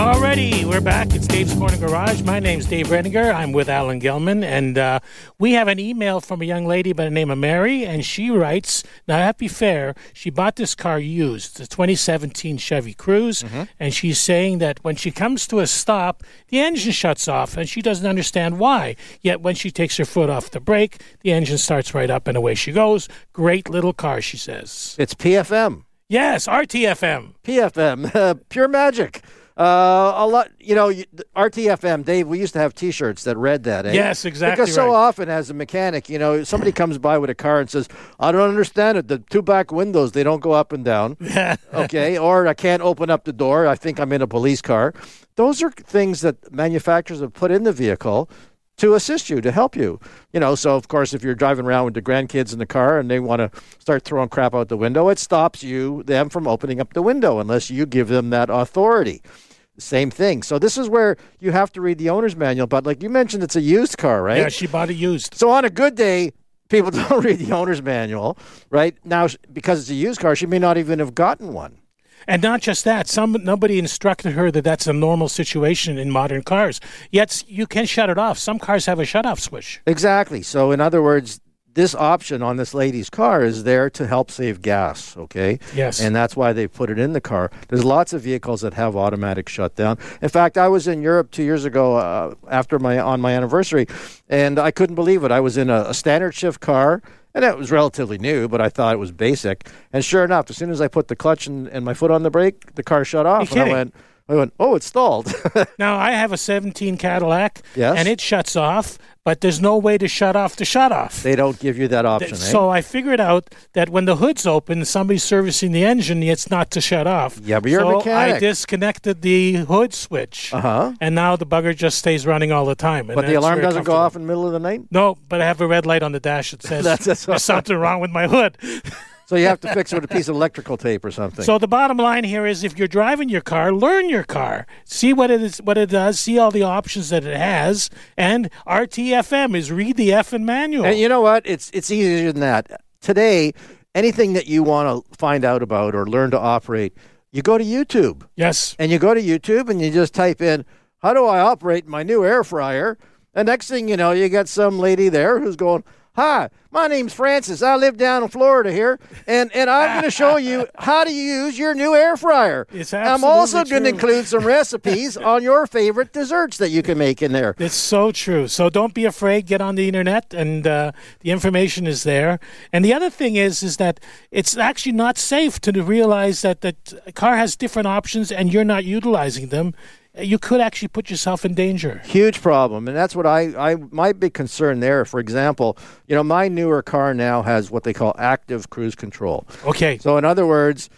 Alrighty, we're back. It's Dave's Corner Garage. My name's Dave Redinger. I'm with Alan Gelman, and uh, we have an email from a young lady by the name of Mary, and she writes, "Now, I have to be fair. She bought this car used, the 2017 Chevy Cruze, and she's saying that when she comes to a stop, the engine shuts off, and she doesn't understand why. Yet when she takes her foot off the brake, the engine starts right up, and away she goes. Great little car," she says. It's PFM. Yes, RTFM. PFM. Uh, pure magic. Uh, a lot, you know, RTFM, Dave, we used to have t shirts that read that, eh? Yes, exactly Because so right. often, as a mechanic, you know, somebody comes by with a car and says, I don't understand it. The two back windows, they don't go up and down. okay. Or I can't open up the door. I think I'm in a police car. Those are things that manufacturers have put in the vehicle to assist you, to help you. You know, so of course, if you're driving around with the grandkids in the car and they want to start throwing crap out the window, it stops you, them from opening up the window unless you give them that authority. Same thing. So this is where you have to read the owner's manual. But like you mentioned, it's a used car, right? Yeah, she bought it used. So on a good day, people don't read the owner's manual, right? Now, because it's a used car, she may not even have gotten one. And not just that, some nobody instructed her that that's a normal situation in modern cars. Yet you can shut it off. Some cars have a shut-off switch. Exactly. So in other words, this option on this lady's car is there to help save gas, okay? Yes. And that's why they put it in the car. There's lots of vehicles that have automatic shutdown. In fact, I was in Europe 2 years ago uh, after my on my anniversary and I couldn't believe it. I was in a, a standard shift car and it was relatively new, but I thought it was basic. And sure enough, as soon as I put the clutch and, and my foot on the brake, the car shut off. And I went I went, "Oh, it's stalled." Now I have a 17 Cadillac, Yes. and it shuts off, but there's no way to shut off the shut off. they don't give you that option, eh? So I figured out that when the hood's open, somebody's servicing the engine, it's not to shut off. Yeah, but you're a so mechanic. I disconnected the hood switch, Uh-huh. and now the bugger just stays running all the time. and But the alarm doesn't go off in the middle of the night? No, but I have a red light on the dash that says That's- that's there's something wrong with my hood. So you have to fix it with a piece of electrical tape or something. So the bottom line here is, if you're driving your car, learn your car, see what it is, what it does, see all the options that it has, and RTFM is read the effing manual. and you know what? It's it's easier than that. Today, anything that you want to find out about or learn to operate, you go to YouTube. yes, And you go to YouTube and you just type in, "How do I operate my new air fryer?" And next thing you know, you got some lady there who's going, "Hi, my name's Francis. I live down in Florida here, and and I'm going to show you how to use your new air fryer. It's absolutely I'm also going to include some recipes on your favorite desserts that you can make in there." It's so true. So don't be afraid. Get on the internet, and uh, the information is there. And the other thing is, is that it's actually not safe to realize that that car has different options, and you're not utilizing them. You could actually put yourself in danger. huge problem and that's what I, I my big concern there for example you know my newer car now has what they call active cruise control Okay. so in other words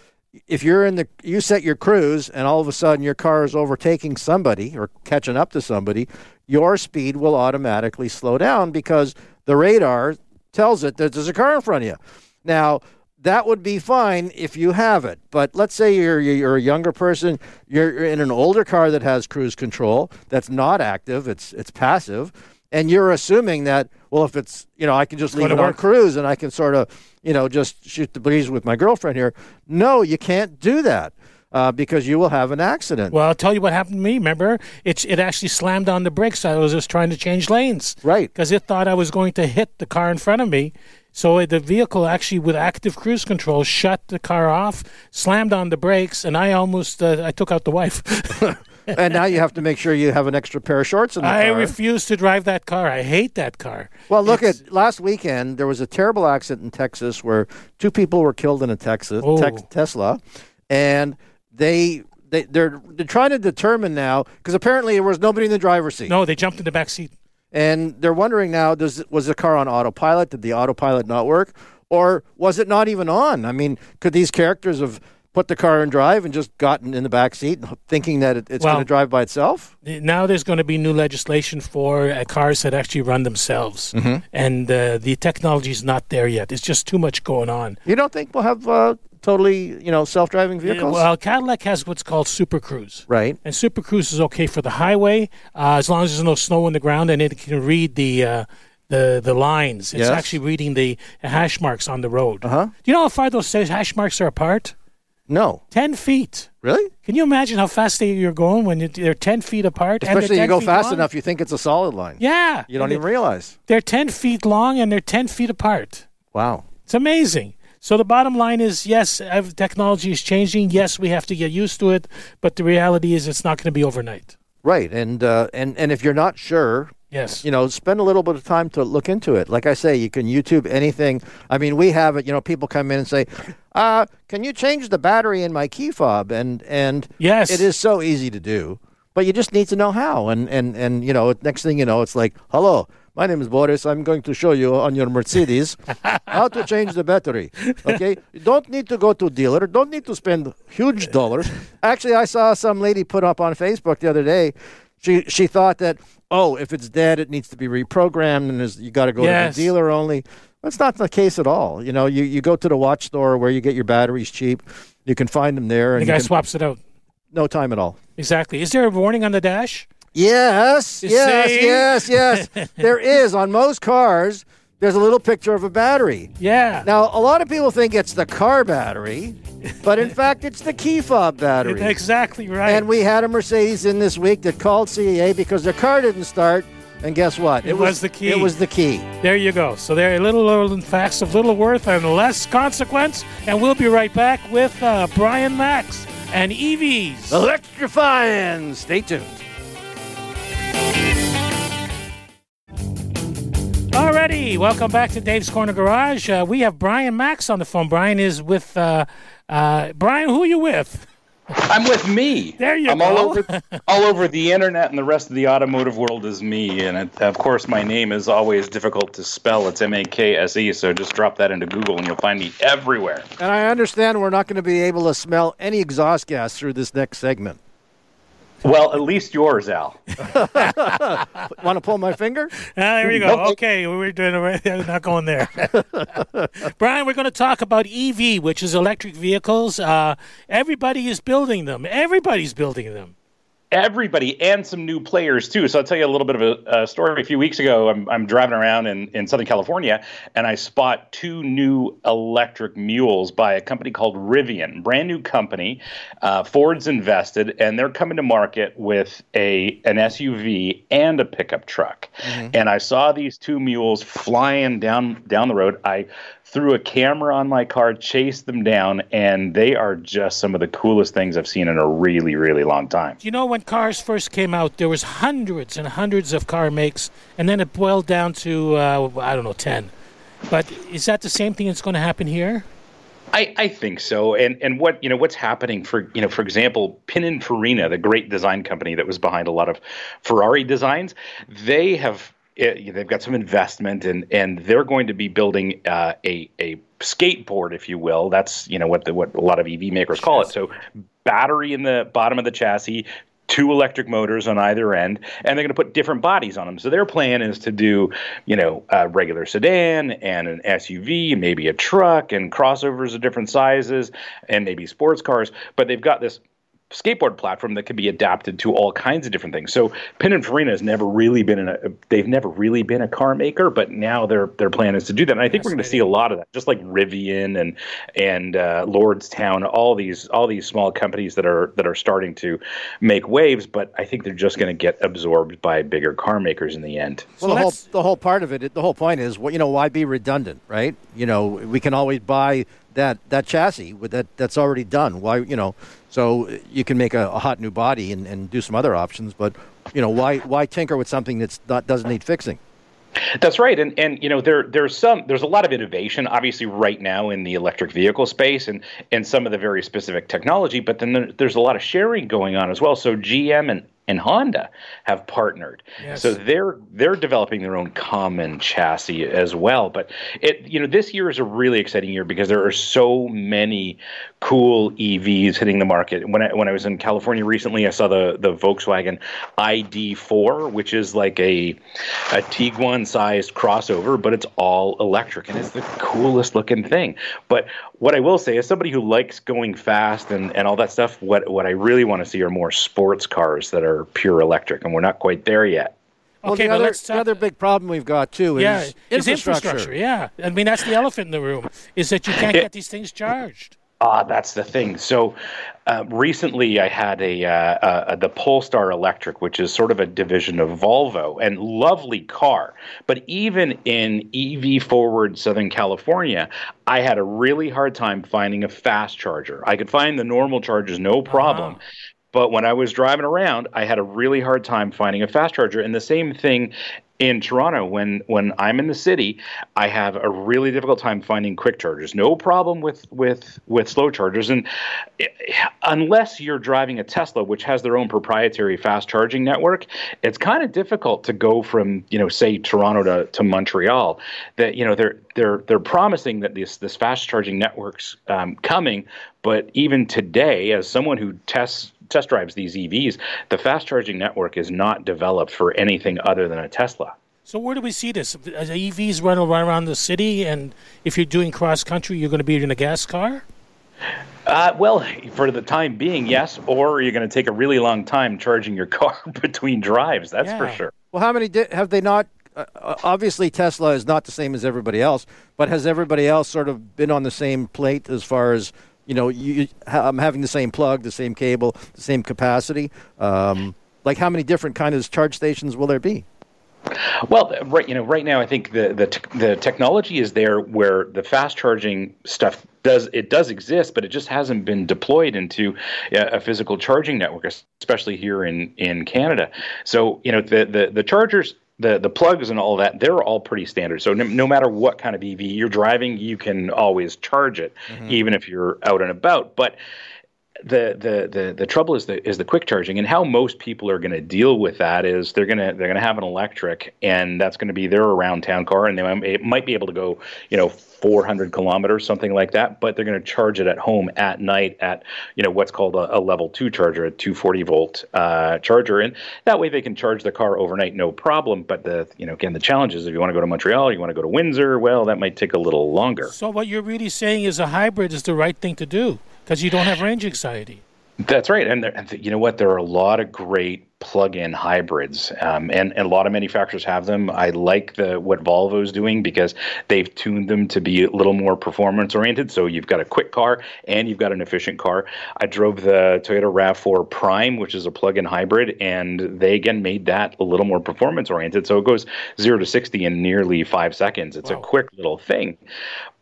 if you're in the you set your cruise and all of a sudden your car is overtaking somebody or catching up to somebody your speed will automatically slow down because the radar tells it that there's a car in front of you now that would be fine if you have it. But let's say you're you're a younger person, you're in an older car that has cruise control that's not active, it's it's passive, and you're assuming that well if it's you know I can just leave it on work. cruise and I can sort of you know just shoot the breeze with my girlfriend here. No, you can't do that. Uh, because you will have an accident. Well, I'll tell you what happened to me. Remember, it's it actually slammed on the brakes. I was just trying to change lanes. Right. Because it thought I was going to hit the car in front of me. So the vehicle actually, with active cruise control, shut the car off, slammed on the brakes, and I almost uh, I took out the wife. and now you have to make sure you have an extra pair of shorts in the I car. refuse to drive that car. I hate that car. Well, look It's- at last weekend. There was a terrible accident in Texas where two people were killed in a Texas Oh. Tex- Tesla, and they they they're, they're trying to determine now because apparently there was nobody in the driver's seat, no. They jumped in the back seat. And they're wondering now: does was the car on autopilot? Did the autopilot not work, or was it not even on? I mean, could these characters have put the car in drive and just gotten in the back seat, thinking that it, it's Well- going to drive by itself? Now there's going to be new legislation for uh, cars that actually run themselves, Mm-hmm. and uh, the is not there yet. It's just too much going on. You don't think we'll have uh, totally, you know, self-driving vehicles? Well, Cadillac has what's called Super Cruise. right. And Super Cruise is okay for the highway uh, as long as there's no snow on the ground and it can read the uh, the the lines. It's Yes. actually reading the hash marks on the road. Uh-huh. Do you know how far those hash marks are apart? No. Ten feet. Really? Can you imagine how fast they, you're going when they're ten feet apart? and they're you go fast long? enough, you think it's a solid line. Yeah, You don't And even realize. They're ten feet long and they're ten feet apart. Wow. It's amazing. So the bottom line is, yes, technology is changing. Yes, we have to get used to it, but the reality is, it's not going to be overnight. Right. And uh, and and if you're not sure, Yes. you know, spend a little bit of time to look into it. Like I say, you can YouTube anything. I mean, we have it. You know, people come in and say, uh, "Can you change the battery in my key fob?" And and Yes. it is so easy to do, but you just need to know how. And and and you know, next thing you know, it's like, "Hello, my name is Boris. I'm going to show you on your Mercedes how to change the battery." Okay, you don't need to go to a dealer. Don't need to spend huge dollars. Actually, I saw some lady put up on Facebook the other day. She she thought that oh, if it's dead, it needs to be reprogrammed, and you got to go Yes. to the dealer only. That's not the case at all. You know, you, you go to the watch store where you get your batteries cheap. You can find them there, And the guy can, swaps it out. no time at all. Exactly. Is there a warning on the dash? Yes, yes, see? yes, yes. there is on most cars. There's a little picture of a battery. Yeah. Now, a lot of people think it's the car battery, but in fact, it's the key fob battery. exactly right. And we had a Mercedes in this week that called CAA because their car didn't start. And guess what? It was the key. It was the key. there you go. So there are little, little facts of little worth and less consequence. And we'll be right back with uh, Brian Makse and EVs. Electrifying. Stay tuned. Alrighty, welcome back to Dave's Corner Garage. Uh, we have Brian Makse on the phone. Brian is with uh, uh, Brian. Who are you with? I'm with me. There you go. I'm go. all over, all over the internet, and the rest of the automotive world is me. And it, of course, my name is always difficult to spell. It's M A K S E. So just drop that into Google, and you'll find me everywhere. And I understand we're not going to be able to smell any exhaust gas through this next segment. Well, at least yours, Al. Want to pull my finger? Ah, there you go. Nope. Okay, we're doing we're not going there. Brian, we're going to talk about EV, which is electric vehicles. Uh, everybody is building them. Everybody's building them. Everybody and some new players too. So I'll tell you a little bit of a, a story. A few weeks ago, I'm, I'm driving around in, in Southern California and I spot two new electric mules by a company called Rivian, brand new company. Uh, Ford's invested and they're coming to market with a an SUV and a pickup truck. And I saw these two mules flying down down the road. I threw a camera on my car, chased them down, and they are just some of the coolest things I've seen in a really, really long time. You know, when cars first came out, there was hundreds and hundreds of car makes, and then it boiled down to uh, I don't know ten. But is that the same thing that's going to happen here? I, I think so. And and what you know what's happening for you know for example, Pininfarina, the great design company that was behind a lot of Ferrari designs, they have eh, they've got some investment and and they're going to be building uh, a a skateboard, if you will. That's you know what the what a lot of EV makers call it. So battery in the bottom of the chassis. Two electric motors on either end, and they're going to put different bodies on them. So their plan is to do, you know, a regular sedan and an SUV, maybe a truck, and crossovers of different sizes, and maybe sports cars. But they've got this skateboard platform that can be adapted to all kinds of different things. So Pininfarina has never really been in a they've never really been a car maker, but now their their plan is to do that. And I think we're going to see a lot of that, just like Rivian and and uh, Lordstown, all these all these small companies that are that are starting to make waves. But I think they're just going to get absorbed by bigger car makers in the end. Well, So the whole the whole part of it, the whole point is, what you know, why be redundant, right? You know, we can always buy that that chassis with that that's already done. Why, you know, so you can make a, a hot new body and, and do some other options, but you know, why why tinker with something that's not doesn't need fixing? That's right, and and you know there there's some there's a lot of innovation obviously right now in the electric vehicle space and and some of the very specific technology, but then there, there's a lot of sharing going on as well. So GM and and Honda have partnered. Yes. So they're they're developing their own common chassis as well. But it you know this year is a really exciting year because there are so many cool EVs hitting the market. When I when I was in California recently, I saw the the Volkswagen ID4, which is like a a Tiguan sized crossover, but it's all electric and it's the coolest looking thing. But what I will say, as somebody who likes going fast and, and all that stuff, what what I really want to see are more sports cars that are pure electric, and we're not quite there yet. Well, Okay, the other, let's the other big problem we've got too is yeah, is infrastructure. infrastructure. Yeah, I mean that's the elephant in the room is that you can't get these things charged. Ah, that's the thing. So uh, recently, I had a uh, uh, the Polestar Electric, which is sort of a division of Volvo, and lovely car. But even in EV forward Southern California, I had a really hard time finding a fast charger. I could find the normal chargers, no problem. But when I was driving around, I had a really hard time finding a fast charger. And the same thing in Toronto, when when I'm in the city, I have a really difficult time finding quick chargers. No problem with with with slow chargers, and eh, unless you're driving a Tesla, which has their own proprietary fast charging network, it's kind of difficult to go from you know say Toronto to, to Montreal. That you know they're they're they're promising that this this fast charging network's um, coming, but even today, as someone who tests test drives these EVs, the fast charging network is not developed for anything other than a Tesla. So where do we see this? As EVs run around the city, and if you're doing cross country, you're going to be in a gas car. Uh, well, for the time being, yes. Or you're going to take a really long time charging your car between drives. That's for sure. Well, how many di- have they not? Uh, uh, obviously, Tesla is not the same as everybody else, but has everybody else sort of been on the same plate as far as you know? You, I'm having the same plug, the same cable, the same capacity. Um, like, how many different kind of charge stations will there be? Well, right, you know, right now I think the the t- the technology is there where the fast charging stuff does it does exist, but it just hasn't been deployed into a, a physical charging network, especially here in in Canada. So you know, the the the chargers. The, the plugs and all that they're all pretty standard. So no, no matter what kind of EV you're driving, you can always charge it, mm-hmm. even if you're out and about. But the the the the trouble is the is the quick charging and how most people are going to deal with that is they're going to they're going to have an electric and that's going to be their around town car and they it might be able to go you know 400 kilometers something like that but they're going to charge it at home at night at you know what's called a, a level two charger a 240 volt uh, charger and that way they can charge the car overnight no problem but the you know again the challenge is if you want to go to Montreal you want to go to Windsor well that might take a little longer. So what you're really saying is a hybrid is the right thing to do because you don't have range anxiety. That's right, and, there, and th- you know what? There are a lot of great plug-in hybrids, um, and, and a lot of manufacturers have them. I like the what Volvo's doing because they've tuned them to be a little more performance-oriented. So you've got a quick car and you've got an efficient car. I drove the Toyota Rav4 Prime, which is a plug-in hybrid, and they again made that a little more performance-oriented. So it goes zero to sixty in nearly five seconds. It's Wow. a quick little thing,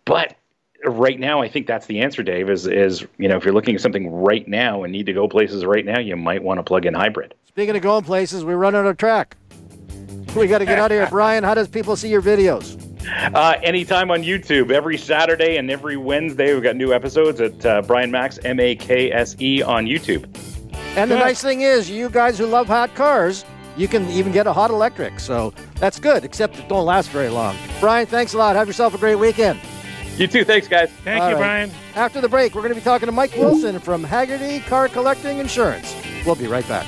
but right now, I think that's the answer, Dave. Is is you know if you're looking at something right now and need to go places right now, you might want to plug in hybrid. Speaking of going places, we run out of track. We got to get out of here, Brian. How does people see your videos? Uh, anytime on YouTube, every Saturday and every Wednesday, we've got new episodes at uh, Brian Makse M A K S E on YouTube. And the Good. nice thing is, you guys who love hot cars, you can even get a hot electric. So that's good, except it don't last very long. Brian, thanks a lot. Have yourself a great weekend. You too. Thanks, guys. Thank All you, right. Brian. After the break, we're going to be talking to Mike Wilson from Hagerty Car Collecting Insurance. We'll be right back.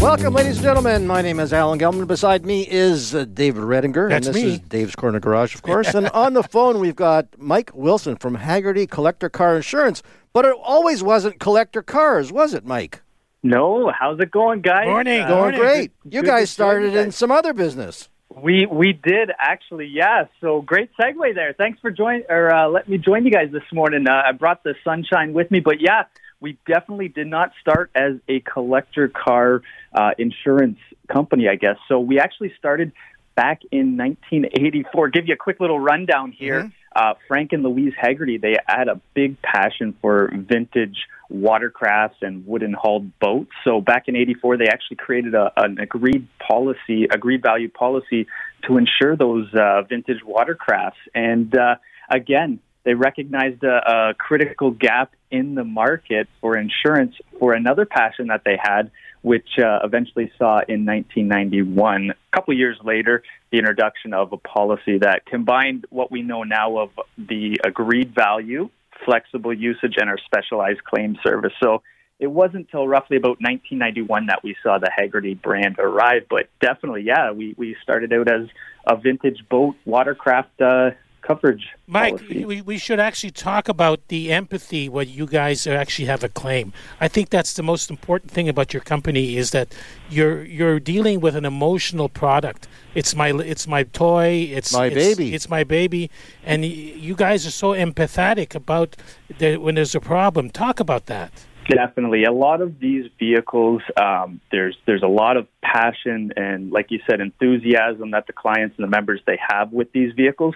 Welcome, ladies and gentlemen. My name is Alan Gelman. Beside me is uh, David Redinger. That's and this me. is Dave's Corner Garage, of course. and on the phone, we've got Mike Wilson from Hagerty Collector Car Insurance. But it always wasn't collector cars, was it, Mike? No, how's it going, guys? Morning. Uh, Going Morning. great. Good- you good guys started in some other business. We we did actually, yeah. So great segue there. Thanks for join or uh, let me join you guys this morning. Uh, I brought the sunshine with me, but yeah, we definitely did not start as a collector car uh, insurance company, I guess. So we actually started back in 1984. Give you a quick little rundown here. Uh, Frank and Louise Hagerty, they had a big passion for vintage watercrafts and wooden hulled boats. So back in '84, they actually created a, an agreed policy, agreed value policy, to insure those uh, vintage watercrafts. And uh, again, they recognized a, a critical gap in the market for insurance for another passion that they had, which uh, eventually saw in 1991. A couple years later, the introduction of a policy that combined what we know now of the agreed value, flexible usage, and our specialized claim service. So it wasn't until roughly about 1991 that we saw the Hagerty brand arrive. But definitely, yeah, we, we started out as a vintage boat watercraft uh, coverage. Mike, policy. we, we should actually talk about the empathy when you guys actually have a claim. I think that's the most important thing about your company is that you're you're dealing with an emotional product. It's my it's my toy. It's My it's, baby. It's my baby, and you guys are so empathetic about the, when there's a problem. Talk about that. Definitely, a lot of these vehicles, um, there's there's a lot of passion and, like you said, enthusiasm that the clients and the members they have with these vehicles,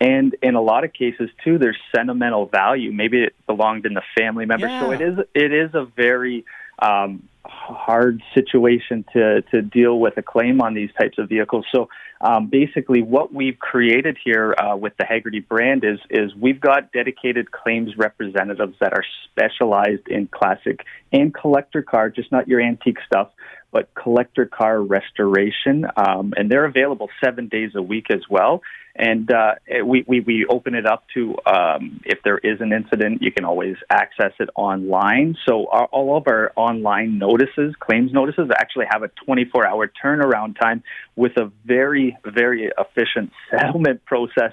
and in a lot of cases too, there's sentimental value. Maybe it belonged in the family member, so it is it is a very um, hard situation to to deal with a claim on these types of vehicles. So um, basically, what we've created here uh, with the Hagerty brand is is we've got dedicated claims representatives that are specialized in classic and collector car, just not your antique stuff, but collector car restoration, um, and they're available seven days a week as well. And uh, we, we we open it up to um, if there is an incident, you can always access it online. So our, all of our online notices, claims notices, actually have a 24-hour turnaround time with a very very efficient settlement process.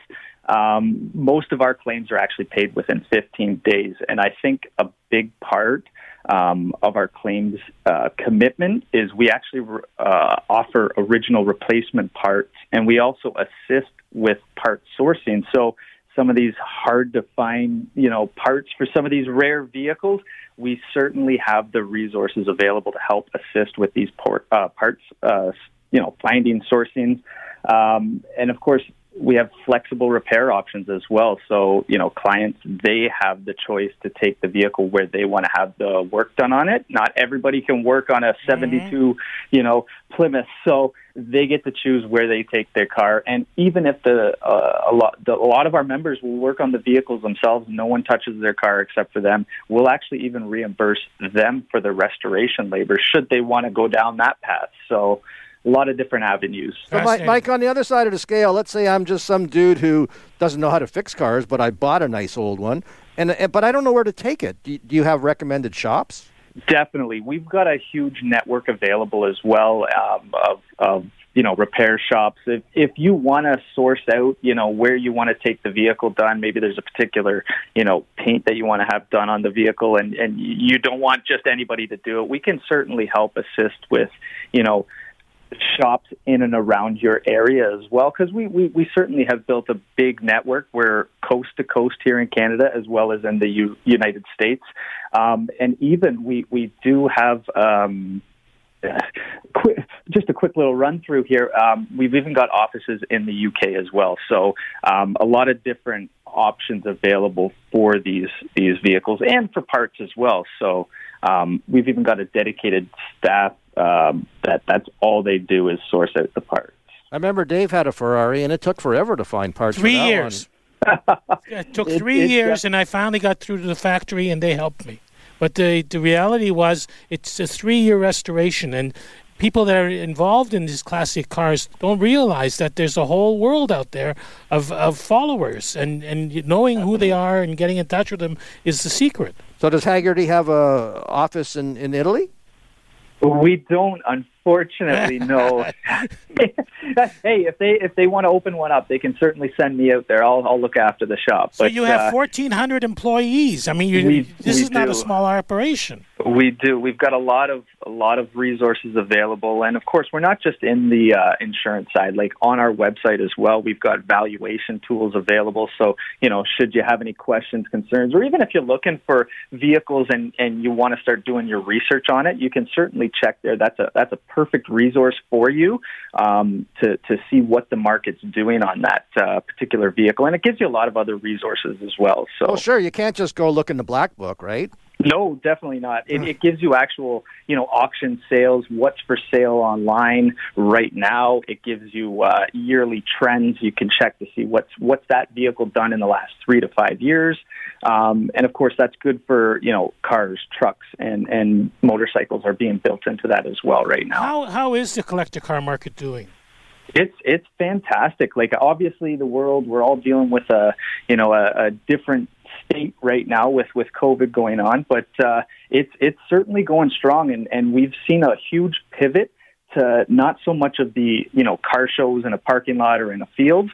Um, most of our claims are actually paid within 15 days, and I think a big part um, of our claims uh, commitment is we actually uh, offer original replacement parts, and we also assist with part sourcing. So some of these hard to find, you know, parts for some of these rare vehicles, we certainly have the resources available to help assist with these port, uh, parts, uh, you know, finding, sourcing, um, and of course we have flexible repair options as well. So, you know, clients, they have the choice to take the vehicle where they want to have the work done on it. Not everybody can work on a 72, you know, Plymouth. So they get to choose where they take their car. And even if the, uh, a lot, the, a lot of our members will work on the vehicles themselves, no one touches their car except for them. We'll actually even reimburse them for the restoration labor should they want to go down that path. So, a lot of different avenues. So, Mike, Mike, on the other side of the scale, let's say I'm just some dude who doesn't know how to fix cars, but I bought a nice old one, and, and but I don't know where to take it. Do you, do you have recommended shops? Definitely, we've got a huge network available as well um, of, of you know repair shops. If if you want to source out, you know where you want to take the vehicle done, maybe there's a particular you know paint that you want to have done on the vehicle, and and you don't want just anybody to do it. We can certainly help assist with you know shops in and around your area as well? Because we, we, we certainly have built a big network. We're coast to coast here in canada as well as in the U- united states. Um, and even we, we do have um, quick, just a quick little run through here. Um, we've even got offices in the uk as well. So um, a lot of different options available for these these vehicles and for parts as well. So um, we've even got a dedicated staff um, that that's all they do is source out the parts. I remember Dave had a Ferrari, and it took forever to find parts. Three for that years. it took three it- years, and I finally got through to the factory, and they helped me. But the the reality was, it's a three year restoration, and people that are involved in these classic cars don't realize that there's a whole world out there of, of followers, and and knowing who they are and getting in touch with them is the secret. So does Hagerty have a office in, in Italy? We don't, unfortunately, know. hey, if they if they want to open one up, they can certainly send me out there. I'll I'll look after the shop. So But, you have uh, 1,400 employees. I mean, you, we- this we is not a small operation. We do. We've got a lot of a lot of resources available, and of course, we're not just in the uh, insurance side. Like on our website as well, we've got valuation tools available. So you know, should you have any questions, concerns, or even if you're looking for vehicles and and you want to start doing your research on it, you can certainly check there. That's a that's a perfect resource for you um, to to see what the market's doing on that uh, particular vehicle, and it gives you a lot of other resources as well. So. Oh, sure. You can't just go look in the black book, right? No, definitely not. It, it gives you actual, you know, auction sales, what's for sale online right now. It gives you uh, yearly trends. You can check to see what's what's that vehicle done in the last three to five years, um, and of course that's good for you know cars, trucks, and and motorcycles are being built into that as well right now. How how is the collector car market doing? It's it's fantastic. Like obviously the world we're all dealing with a you know a, a different state right now with with COVID going on, but uh, it's it's certainly going strong, and and we've seen a huge pivot to not so much of the you know car shows in a parking lot or in a field,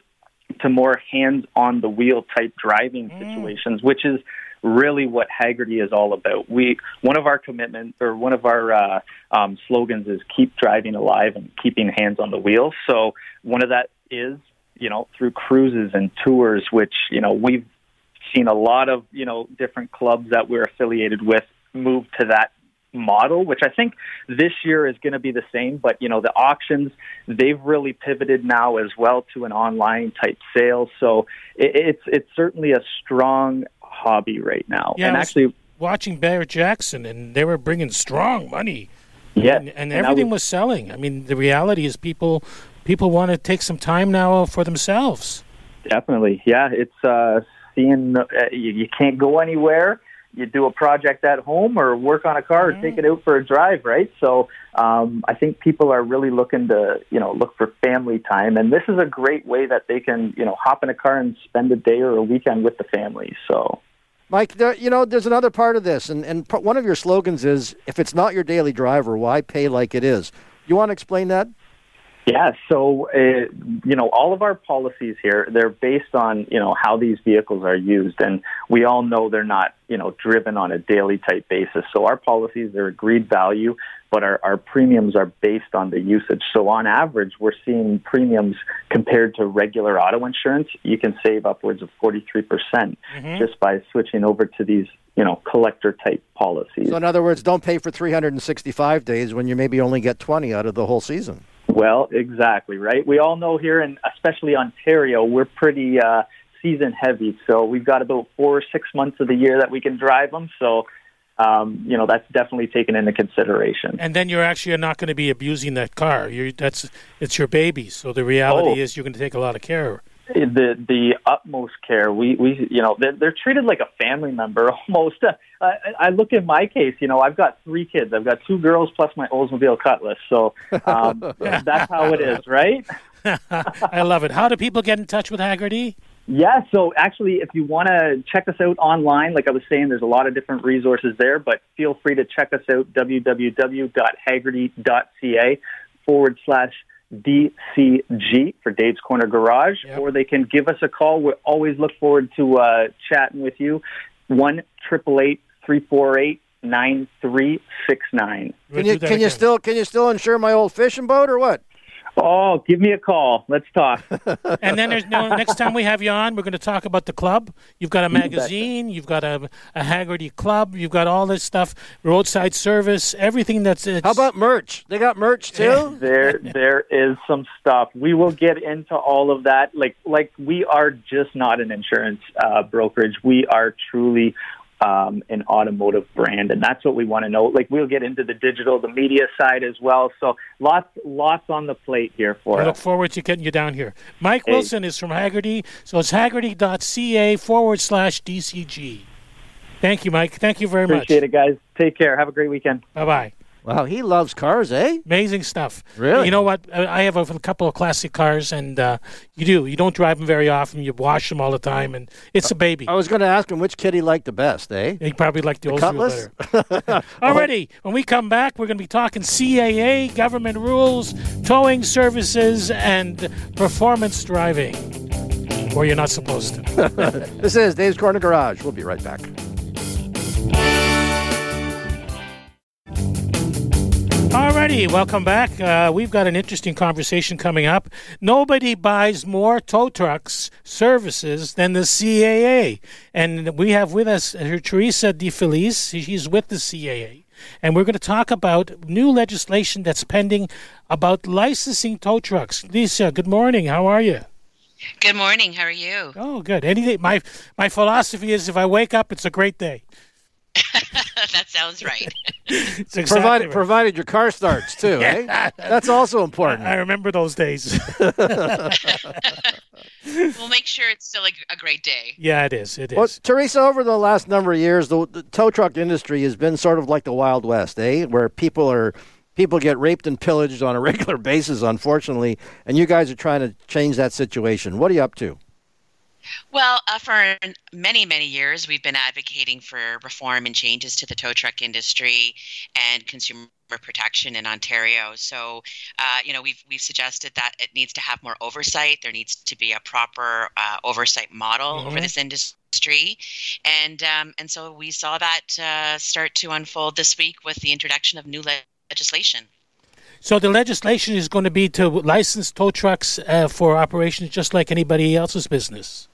to more hands on the wheel type driving mm. situations, which is really what Hagerty is all about. We one of our commitments or one of our uh, um, slogans is keep driving alive and keeping hands on the wheel. So one of that is you know through cruises and tours, which you know we've seen a lot of you know different clubs that we're affiliated with move to that model, which I think this year is going to be the same. But you know, the auctions they've really pivoted now as well to an online type sale. So it, it's it's certainly a strong hobby right now. Yeah, and actually, watching Barrett Jackson, and they were bringing strong money. Yeah, and, and everything was, was selling. I mean, the reality is people people want to take some time now for themselves. Definitely, yeah. It's uh, seeing uh, you, you can't go anywhere. You do a project at home or work on a car mm-hmm. or take it out for a drive, right? So um, I think people are really looking to you know look for family time, and this is a great way that they can you know hop in a car and spend a day or a weekend with the family. So. Mike, there, you know, there's another part of this, and, and one of your slogans is, if it's not your daily driver, why pay like it is? You want to explain that? Yeah, so uh, you know, all of our policies here they're based on you know how these vehicles are used, and we all know they're not you know driven on a daily type basis. So our policies they're agreed value, but our, our premiums are based on the usage. So on average, we're seeing premiums compared to regular auto insurance, you can save upwards of forty three percent mm-hmm. just by switching over to these you know collector type policies. So in other words, don't pay for three hundred and sixty five days when you maybe only get twenty out of the whole season. Well, exactly, right? We all know here, and especially Ontario, we're pretty uh, season heavy. So we've got about four or six months of the year that we can drive them. So, um, you know, that's definitely taken into consideration. And then you're actually not going to be abusing that car. You're, that's it's your baby. So the reality oh. is you're going to take a lot of care the the utmost care. We we you know they're, they're treated like a family member almost. I, I look at my case. You know, I've got three kids. I've got two girls plus my Oldsmobile Cutlass. So um, that's how it is, right? I love it. How do people get in touch with Hagerty? Yeah, so actually, if you want to check us out online, like I was saying, there's a lot of different resources there, but feel free to check us out, www.hagerty.ca forward slash DCG for Dave's Corner Garage, yep. or they can give us a call. We always look forward to uh, chatting with you. One triple eight three four eight nine three six nine. Can you can you still can you still insure my old fishing boat or what? Oh, give me a call. Let's talk. and then there's no next time we have you on, we're going to talk about the club. You've got a magazine, you've got a, a Hagerty club, you've got all this stuff, roadside service, everything that's. How about merch? They got merch too. there, there is some stuff. We will get into all of that. Like, like we are just not an insurance uh, brokerage. We are truly um, an automotive brand, and that's what we want to know. Like we'll get into the digital, the media side as well. So lots, lots on the plate here for I us. Look forward to getting you down here. Mike hey. Wilson is from Hagerty, so it's Hagerty.ca forward slash DCG. Thank you, Mike. Thank you very Appreciate much. Appreciate it, guys. Take care. Have a great weekend. Bye bye. Wow, he loves cars, eh? Amazing stuff. Really? You know what? I have a couple of classic cars, and uh, you do. You don't drive them very often. You wash them all the time, and it's a baby. I was going to ask him which kid he liked the best, eh? He probably liked the, the old Cutlass? better. Alrighty, when we come back, we're going to be talking CAA, government rules, towing services, and performance driving. Or you're not supposed to. this is Dave's Corner Garage. We'll be right back. Alrighty, welcome back. Uh, we've got an interesting conversation coming up. Nobody buys more tow trucks services than the CAA, and we have with us her Teresa Di Felice. She's with the CAA, and we're going to talk about new legislation that's pending about licensing tow trucks. Lisa, good morning. How are you? Good morning. How are you? Oh, good. Any day. My my philosophy is if I wake up, it's a great day. that sounds right. It's exactly provided right. provided your car starts too. eh? That's also important. I remember those days. we'll make sure it's still a, a great day. yeah, it is. It is. Well, Teresa, over the last number of years, the, the tow truck industry has been sort of like the Wild West, eh? Where people are people get raped and pillaged on a regular basis, unfortunately, and you guys are trying to change that situation. What are you up to? Well, uh, for many, many years, we've been advocating for reform and changes to the tow truck industry and consumer protection in Ontario. So, uh, you know, we've we've suggested that it needs to have more oversight. There needs to be a proper uh, oversight model over Mhm. this industry, and um, and so we saw that uh, start to unfold this week with the introduction of new le- legislation. So the legislation is going to be to license tow trucks uh, for operations just like anybody else's business.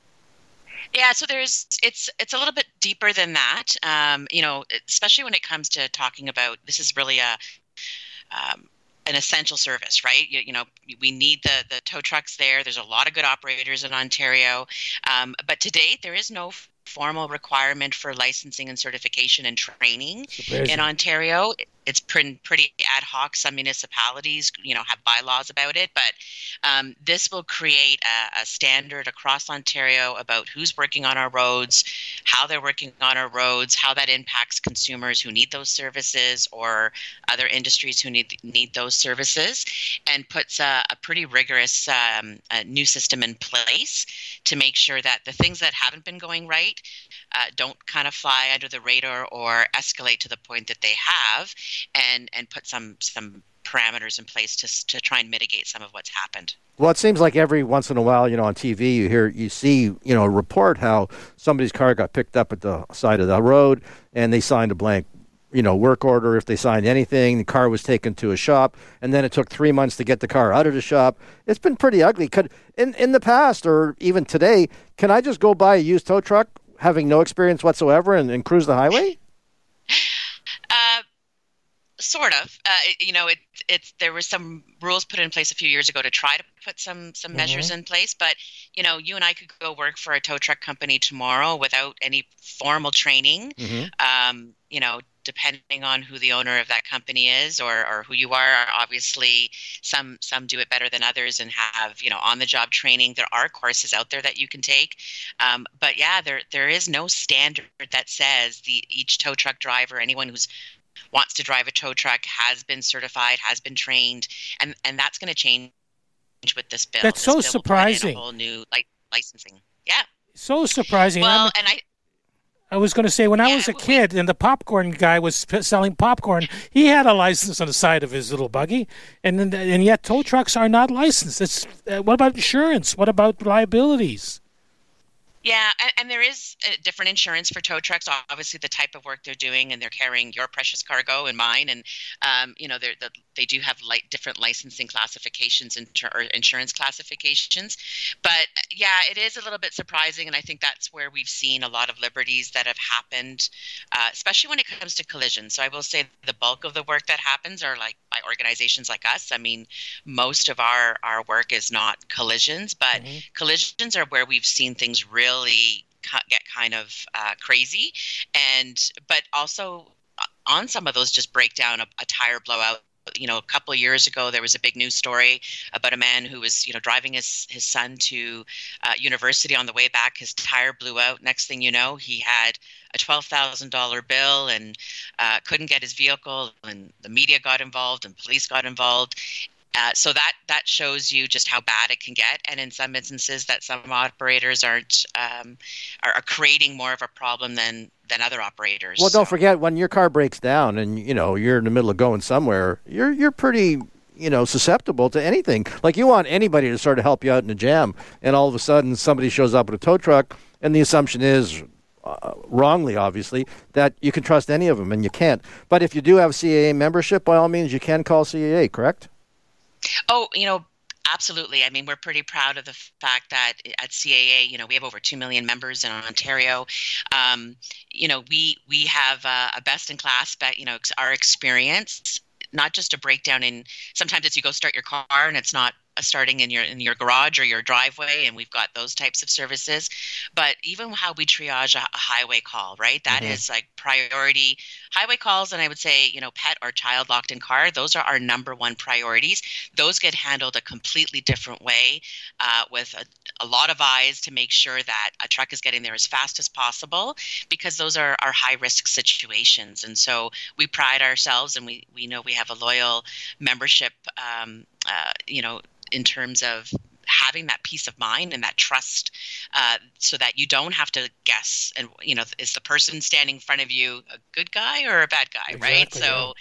Yeah, so there's it's it's a little bit deeper than that. Um, you know, especially when it comes to talking about this is really a um, an essential service, right? You, you know, we need the the tow trucks there. There's a lot of good operators in Ontario, um, but to date there is no formal requirement for licensing and certification and training in Ontario. It's pretty, pretty ad hoc. Some municipalities, you know, have bylaws about it, but um, this will create a, a standard across Ontario about who's working on our roads, how they're working on our roads, how that impacts consumers who need those services or other industries who need need those services, and puts a, a pretty rigorous um, a new system in place to make sure that the things that haven't been going right uh, don't kind of fly under the radar or escalate to the point that they have, and and put some some parameters in place to to try and mitigate some of what's happened. Well, it seems like every once in a while, you know, on TV, you hear, you see, you know, a report how somebody's car got picked up at the side of the road and they signed a blank, you know, work order. If they signed anything, the car was taken to a shop, and then it took three months to get the car out of the shop. It's been pretty ugly. Could in in the past or even today, can I just go buy a used tow truck, having no experience whatsoever, and, and cruise the highway? Sort of. Uh, you know, it, it's there were some rules put in place a few years ago to try to put some some measures in place. But you know, you and I could go work for a tow truck company tomorrow without any formal training. Um, you know, depending on who the owner of that company is or, or who you are. Obviously, some some do it better than others and have you know on the job training. There are courses out there that you can take, um, but yeah, there there is no standard that says the each tow truck driver, anyone who's wants to drive a tow truck has been certified, has been trained, and and that's going to change with this bill. That's This so bill will put in surprising. A whole new like licensing. Yeah. So surprising. Well, I'm- and I I was going to say when I was a we- kid and the popcorn guy was selling popcorn, he had a license on the side of his little buggy, and and yet tow trucks are not licensed. It's uh, what about insurance? What about liabilities? Yeah, and, and there is a different insurance for tow trucks. Obviously, the type of work they're doing, and they're carrying your precious cargo and mine, and um, you know, they're, the, they do have like different licensing classifications and or insurance classifications. But yeah, it is a little bit surprising, and I think that's where we've seen a lot of liberties that have happened, uh, especially when it comes to collisions. So I will say the bulk of the work that happens are like by organizations like us. I mean, most of our our work is not collisions, but collisions are where we've seen things really ki- get kind of uh, crazy. And but also uh, on some of those just break down a, a tire blowout. You know a couple of years ago there was a big news story about a man who was you know driving his his son to uh, university. On the way back his tire blew out. Next thing you know he had a $12,000 bill and uh, couldn't get his vehicle. And the media got involved and police got involved uh, so that that shows you just how bad it can get, and in some instances, that some operators aren't um, are, are creating more of a problem than than other operators. Well, don't forget when your car breaks down and you know you're in the middle of going somewhere, you're you're pretty you know susceptible to anything. Like you want anybody to sort of help you out in a jam, and all of a sudden somebody shows up with a tow truck, and the assumption is. Uh, wrongly, obviously, that you can trust any of them, and you can't. But if you do have CAA membership, by all means, you can call CAA, correct? Oh, you know, absolutely. I mean, we're pretty proud of the fact that at CAA, you know, we have over two million members in Ontario. Um, you know, we we have a best in class, but you know, our experience, not just a breakdown in. Sometimes it's you go start your car and it's not starting in your in your garage or your driveway, and we've got those types of services. But even how we triage a, a highway call, right? That Mhm. is like priority highway calls, and I would say you know pet or child locked in car. Those are our number one priorities. Those get handled a completely different way uh, with a, a lot of eyes to make sure that a truck is getting there as fast as possible because those are, our high risk situations. And so we pride ourselves and we, we know we have a loyal membership, um, uh, you know, in terms of having that peace of mind and that trust uh, so that you don't have to guess and you know is the person standing in front of you a good guy or a bad guy right Exactly, so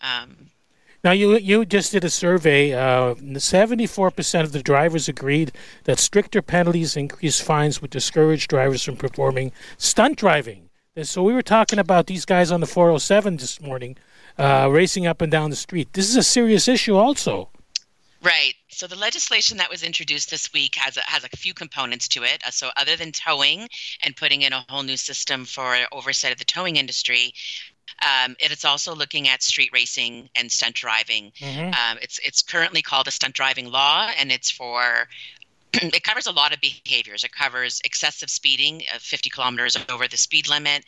um, Now, you you just did a survey. Uh, Seventy-four percent of the drivers agreed that stricter penalties, increased fines would discourage drivers from performing stunt driving. And so we were talking about these guys on the 407 this morning, uh, racing up and down the street. This is a serious issue, also. Right. So the legislation that was introduced this week has a, has a few components to it. Uh, so other than towing and putting in a whole new system for oversight of the towing industry, um, it is also looking at street racing and stunt driving. Mhm. Um, it's it's currently called a stunt driving law, and it's for it covers a lot of behaviors. It covers excessive speeding, uh, 50 kilometers over the speed limit,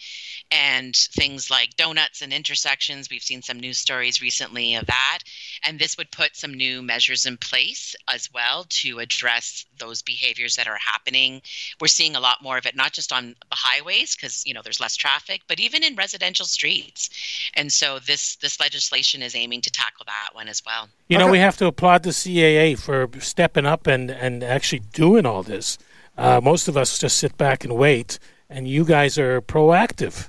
and things like donuts and intersections. We've seen some news stories recently of that. And this would put some new measures in place as well to address those behaviors that are happening. We're seeing a lot more of it, not just on the highways, because you know there's less traffic, but even in residential streets. And so this this legislation is aiming to tackle that one as well. You know, Okay. we have to applaud the CAA for stepping up and, and actually doing all this. Uh, most of us just sit back and wait, and you guys are proactive.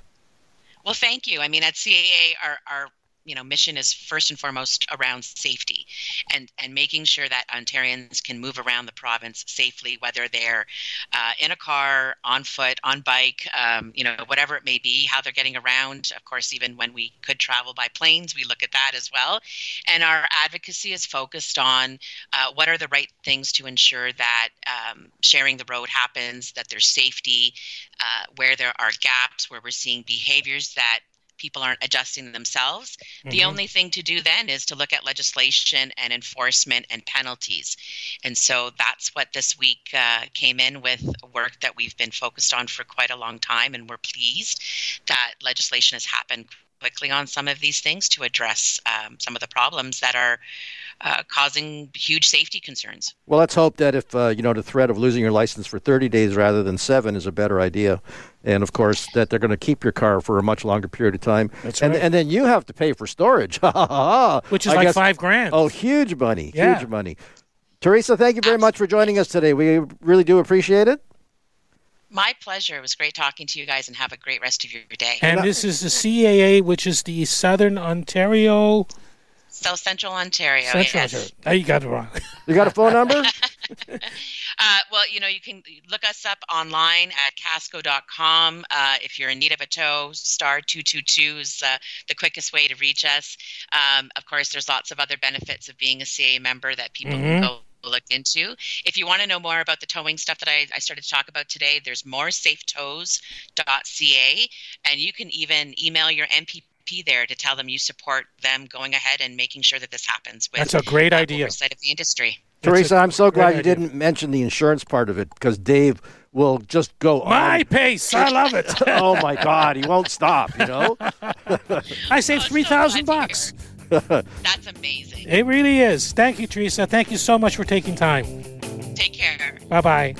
Well, thank you. I mean, at CAA, our, our you know mission is first and foremost around safety, and and making sure that Ontarians can move around the province safely, whether they're uh, in a car, on foot, on bike, um, you know, whatever it may be, how they're getting around. Of course, even when we could travel by planes, we look at that as well. And our advocacy is focused on uh, what are the right things to ensure that um, sharing the road happens, that there's safety, uh, where there are gaps, where we're seeing behaviors that people aren't adjusting themselves. The Mhm. only thing to do then is to look at legislation and enforcement and penalties. And so that's what this week uh, came in with work that we've been focused on for quite a long time. And we're pleased that legislation has happened quickly on some of these things to address um, some of the problems that are uh, causing huge safety concerns. Well, let's hope that if uh, you know the threat of losing your license for 30 days rather than seven is a better idea, and of course that they're going to keep your car for a much longer period of time. That's and right. and then you have to pay for storage, Which is I like guess- five grand. Oh, huge money, Yeah. huge money. Teresa, thank you very much for joining us today. We really do appreciate it. My pleasure. It was great talking to you guys and have a great rest of your day. and this is the CAA, which is the Southern Ontario South Central Ontario. Central yes. Ontario. Oh, you got it wrong. You got a phone number? Uh, well, you know, you can look us up online at caasco.com. Uh, if you're in need of a tow, star 222 is uh, the quickest way to reach us. Um, of course, there's lots of other benefits of being a CAA member that people Mhm. can go look into. If you want to know more about the towing stuff that I, I started to talk about today, there's moresafetows.ca, and you can even email your MPP there to tell them you support them going ahead and making sure that this happens with That's a great idea. oversight of the industry. That's Teresa, a I'm so glad you idea. didn't mention the insurance part of it because Dave will just go My on. pace. I love it. oh my God, he won't stop. You know. I saved Oh, so three thousand bucks. That's amazing. It really is. Thank you, Teresa. Thank you so much for taking time. Take care. Bye bye.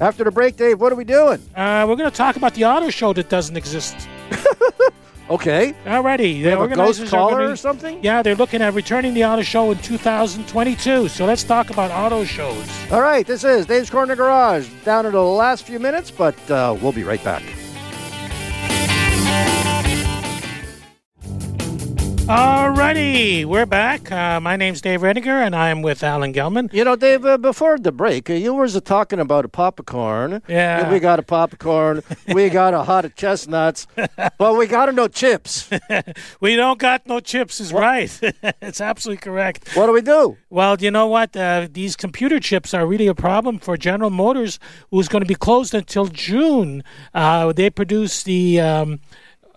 After the break, Dave, what are we doing? Uh, we're going to talk about the auto show that doesn't exist Okay, already. we The have a ghost caller gonna- or something. Yeah, they're looking at returning the auto show in 2022. So let's talk about auto shows. All right, this is Dave's Corner Garage. Down to the last few minutes, but uh, we'll be right back. Alrighty, we're back. Uh, my name's Dave Rediger, and I'm with Alan Gelman. You know, Dave, uh, before the break, uh, you was uh, talking about a popcorn. Yeah. We got a popcorn. we got a hot of chestnuts. but we got no chips. We don't got no chips, is right. it's absolutely correct. What do we do? Well, you know what? Uh, these computer chips are really a problem for General Motors, who's going to be closed until June. Uh, they produce the um,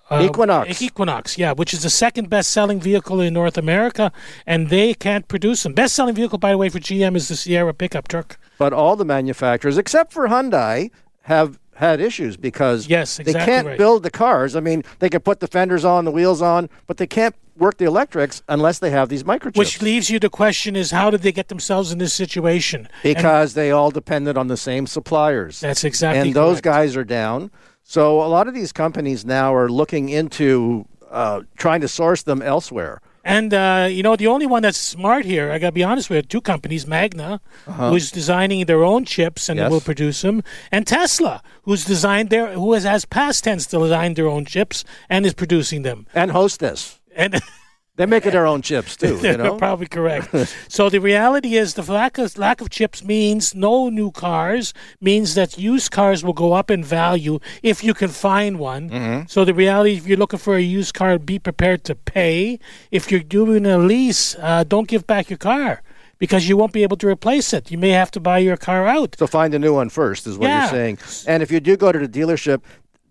uh, Equinox. Equinox, yeah, which is the second best-selling vehicle in North America, and they can't produce them. Best-selling vehicle, by the way, for GM is the Sierra pickup truck. But all the manufacturers, except for Hyundai, have had issues because Yes, they can't right. build the cars. I mean, they can put the fenders on, the wheels on, but they can't work the electrics unless they have these microchips. Which leaves you the question: Is how did they get themselves in this situation? And because they all depended on the same suppliers. that's exactly and those guys are down. So a lot of these companies now are looking into uh, trying to source them elsewhere. And uh, you know, the only one that's smart here, I got to be honest with you, two companies, Magna, who's designing their own chips and Uh-huh. Yes. will produce them, and Tesla, who's designed their, who has, has past tense designed their own chips and is producing them. And Hostess. And They're making their own chips too, you know? probably correct. so the reality is the lack of lack of chips means no new cars, means that used cars will go up in value if you can find one. Mm-hmm. So the reality, if you're looking for a used car, be prepared to pay. If you're doing a lease, uh, don't give back your car because you won't be able to replace it. You may have to buy your car out. So find a new one first, is what Yeah. you're saying. And if you do go to the dealership,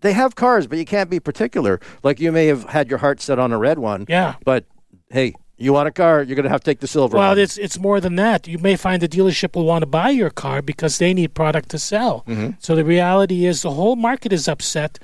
they have cars, but you can't be particular. Like you may have had your heart set on a red one. Yeah. But hey, you want a car, you're going to have to take the silver Well, it's it's more than that. You may find the dealership will want to buy your car because they need product to sell. Mm-hmm. So the reality is the whole market is upset.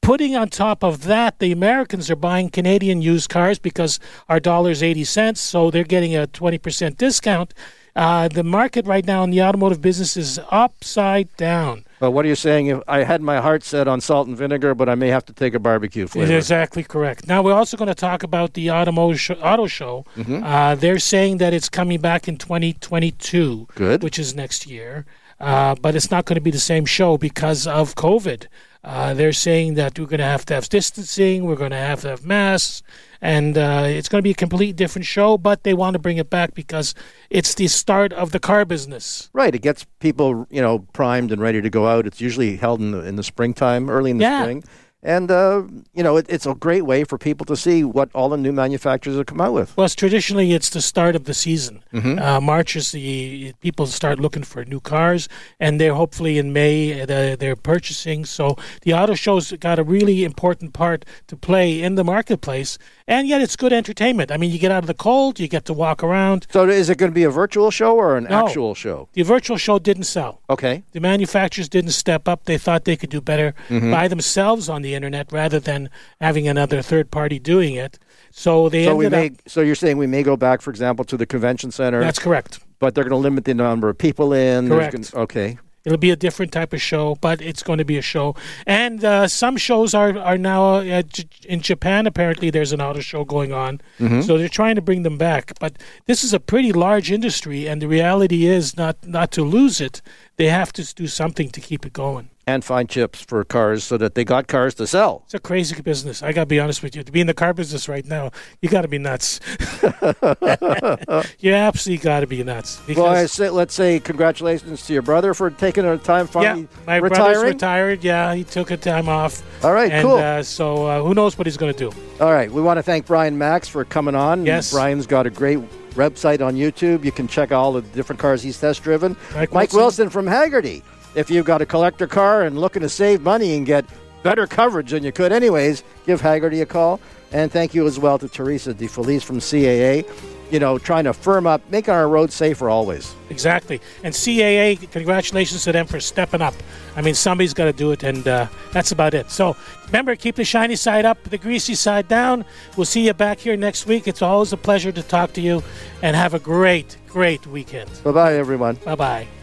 Putting on top of that, the Americans are buying Canadian used cars because our dollar's eighty cents, so they're getting a twenty percent discount. Uh, the market right now in the automotive business is upside down. But what are you saying? If I had my heart set on salt and vinegar, but I may have to take a barbecue flavor. Exactly correct. Now we're also going to talk about the automotive auto show. Mm-hmm. Uh, they're saying that it's coming back in 2022, Good. which is next year. Uh, but it's not going to be the same show because of COVID. Uh, they're saying that we're going to have to have distancing, we're going to have to have masks, and uh, it's going to be a completely different show. But they want to bring it back because it's the start of the car business. Right, it gets people, you know, primed and ready to go out. It's usually held in the, in the springtime, early in the Yeah. spring. And, uh, you know, it, it's a great way for people to see what all the new manufacturers have come out with. Plus, traditionally, it's the start of the season. Mm-hmm. Uh, March is the people start looking for new cars, and they're hopefully in May uh, they're, they're purchasing. So the auto show's got a really important part to play in the marketplace, and yet it's good entertainment. I mean, you get out of the cold, you get to walk around. So is it going to be a virtual show or an No. actual show? The virtual show didn't sell. Okay. The manufacturers didn't step up. They thought they could do better Mm-hmm. by themselves on the internet rather than having another third party doing it. So they So we may. up. So you're saying we may go back, for example, to the convention center, That's correct. but they're going to limit the number of people in. Correct. gonna- okay. It'll be a different type of show, but it's going to be a show. And uh, some shows are are now uh, J- in Japan. Apparently, there's an auto show going on, so they're trying to bring them back. But this is a pretty large industry, and the reality is not not to lose it. They have to do something to keep it going. And find chips for cars so that they got cars to sell. It's a crazy business. I got to be honest with you. To be in the car business right now, you got to be nuts. you absolutely got to be nuts. Well, I say, let's say congratulations to your brother for taking a time yeah, finally my brother's retired. Yeah, he took a time off. All right, and, cool. Uh, so uh, who knows what he's going to do? All right, we want to thank Brian Makse for coming on. Yes. Brian's got a great website on YouTube. You can check all the different cars he's test driven. Mike Mike Wilson. Wilson from Hagerty. If you've got a collector car and looking to save money and get better coverage than you could anyways, give Hagerty a call. And thank you as well to Teresa Di Felice from CAA. You know, trying to firm up, making our roads safer always. Exactly. And CAA, congratulations to them for stepping up. I mean, somebody's got to do it, and uh, that's about it. So remember, keep the shiny side up, the greasy side down. We'll see you back here next week. It's always a pleasure to talk to you, and have a great, great weekend. Bye bye, everyone. Bye bye.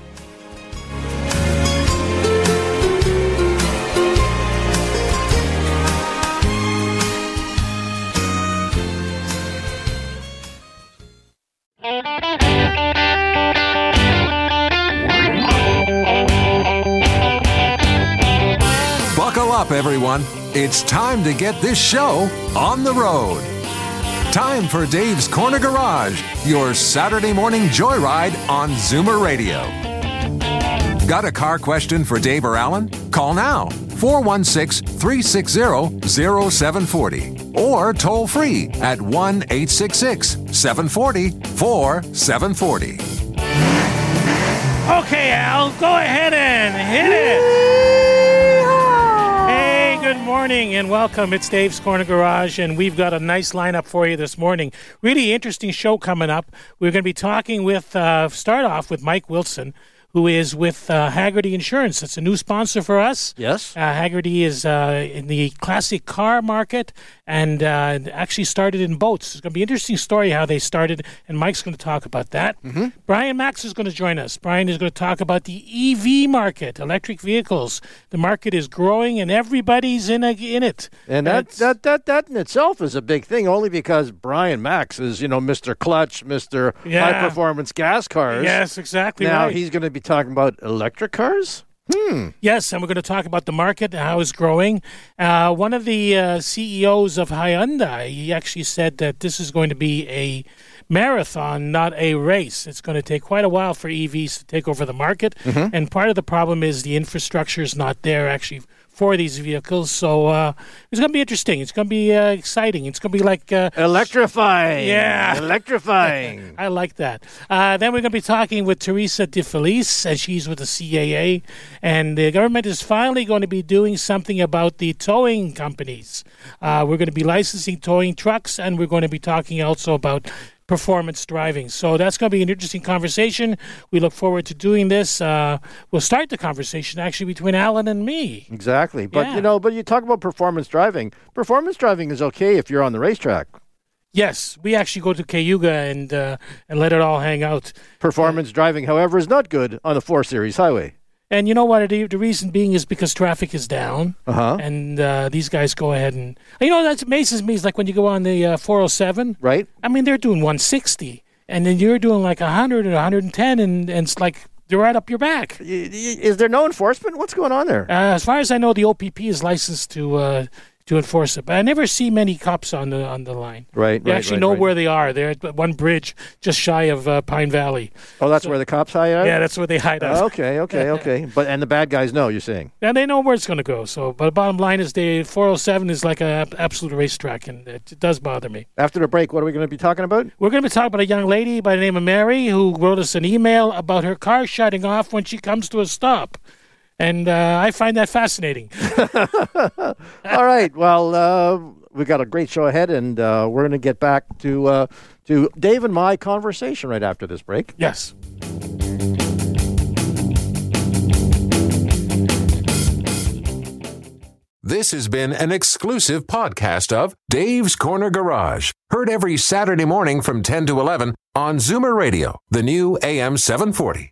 Up, everyone. It's time to get this show on the road. Time for Dave's Corner Garage, your Saturday morning joyride on Zoomer Radio. Got a car question for Dave or Alan? Call now 416 360 0740 or toll free at 1 866 740 4740. Okay, Al, go ahead and hit it. Morning and welcome. It's Dave's Corner Garage, and we've got a nice lineup for you this morning. Really interesting show coming up. We're going to be talking with, uh, start off with Mike Wilson, who is with uh, Hagerty Insurance. It's a new sponsor for us. Yes. Uh, Hagerty is uh, in the classic car market and uh, actually started in boats. It's going to be an interesting story how they started, and Mike's going to talk about that. Mm-hmm. Brian Makse is going to join us. Brian is going to talk about the EV market, electric vehicles. The market is growing, and everybody's in a, in it. And that, that that that in itself is a big thing, only because Brian Makse is you know Mr. Clutch, Mr. Yeah. High Performance Gas Cars. Yes, exactly Now right. he's going to be talking about electric cars. Yes, and we're going to talk about the market and how it's growing. Uh, one of the uh, CEOs of Hyundai, he actually said that this is going to be a marathon, not a race. It's going to take quite a while for EVs to take over the market, and part of the problem is the infrastructure is not there actually for these vehicles. So uh, it's going to be interesting. It's going to be uh, exciting. It's going to be like uh, Electrifying. Yeah. Electrifying. I like that. Uh, then we're going to be talking with Teresa Di Felice, and she's with the CAA, and the government is finally going to be doing something about the towing companies. Uh, we're going to be licensing towing trucks, and we're going to be talking also about performance driving. So that's going to be an interesting conversation. We look forward to doing this. Uh, we'll start the conversation actually between Alan and me. exactly. But Yeah. you know, but you talk about performance driving. Performance driving is okay if you're on the racetrack. Yes, we actually go to Cayuga and uh, and let it all hang out. Performance driving, however, is not good on a four series highway. And you know what? The, the reason being is because traffic is down, Uh huh. and uh, these guys go ahead and you know that amazes me is like when you go on the uh, 407. Right. I mean, they're doing 160, and then you're doing like 100 or 110, and, and it's like they're right up your back. Is there no enforcement? What's going on there? Uh, as far as I know, the OPP is licensed to uh, to enforce it, but I never see many cops on the on the line. Right. They right, actually right, know right. where they are. They're at one bridge just shy of uh, Pine Valley. Oh, that's where the cops hide out. Yeah, that's where they hide out. Okay. Okay. Okay. But and the bad guys know. You're saying. And they know where it's going to go. So, but the bottom line is, the 407 is like an absolute racetrack, and it does bother me. After the break, what are we going to be talking about? We're going to be talking about a young lady by the name of Mary who wrote us an email about her car shutting off when she comes to a stop. And uh, I find that fascinating. All right. Well, uh, we got a great show ahead, and uh, we're going to get back to uh, to Dave and my conversation right after this break. Yes. This has been an exclusive podcast of Dave's Corner Garage. Heard every Saturday morning from 10 to 11 on Zoomer Radio, the new AM 740.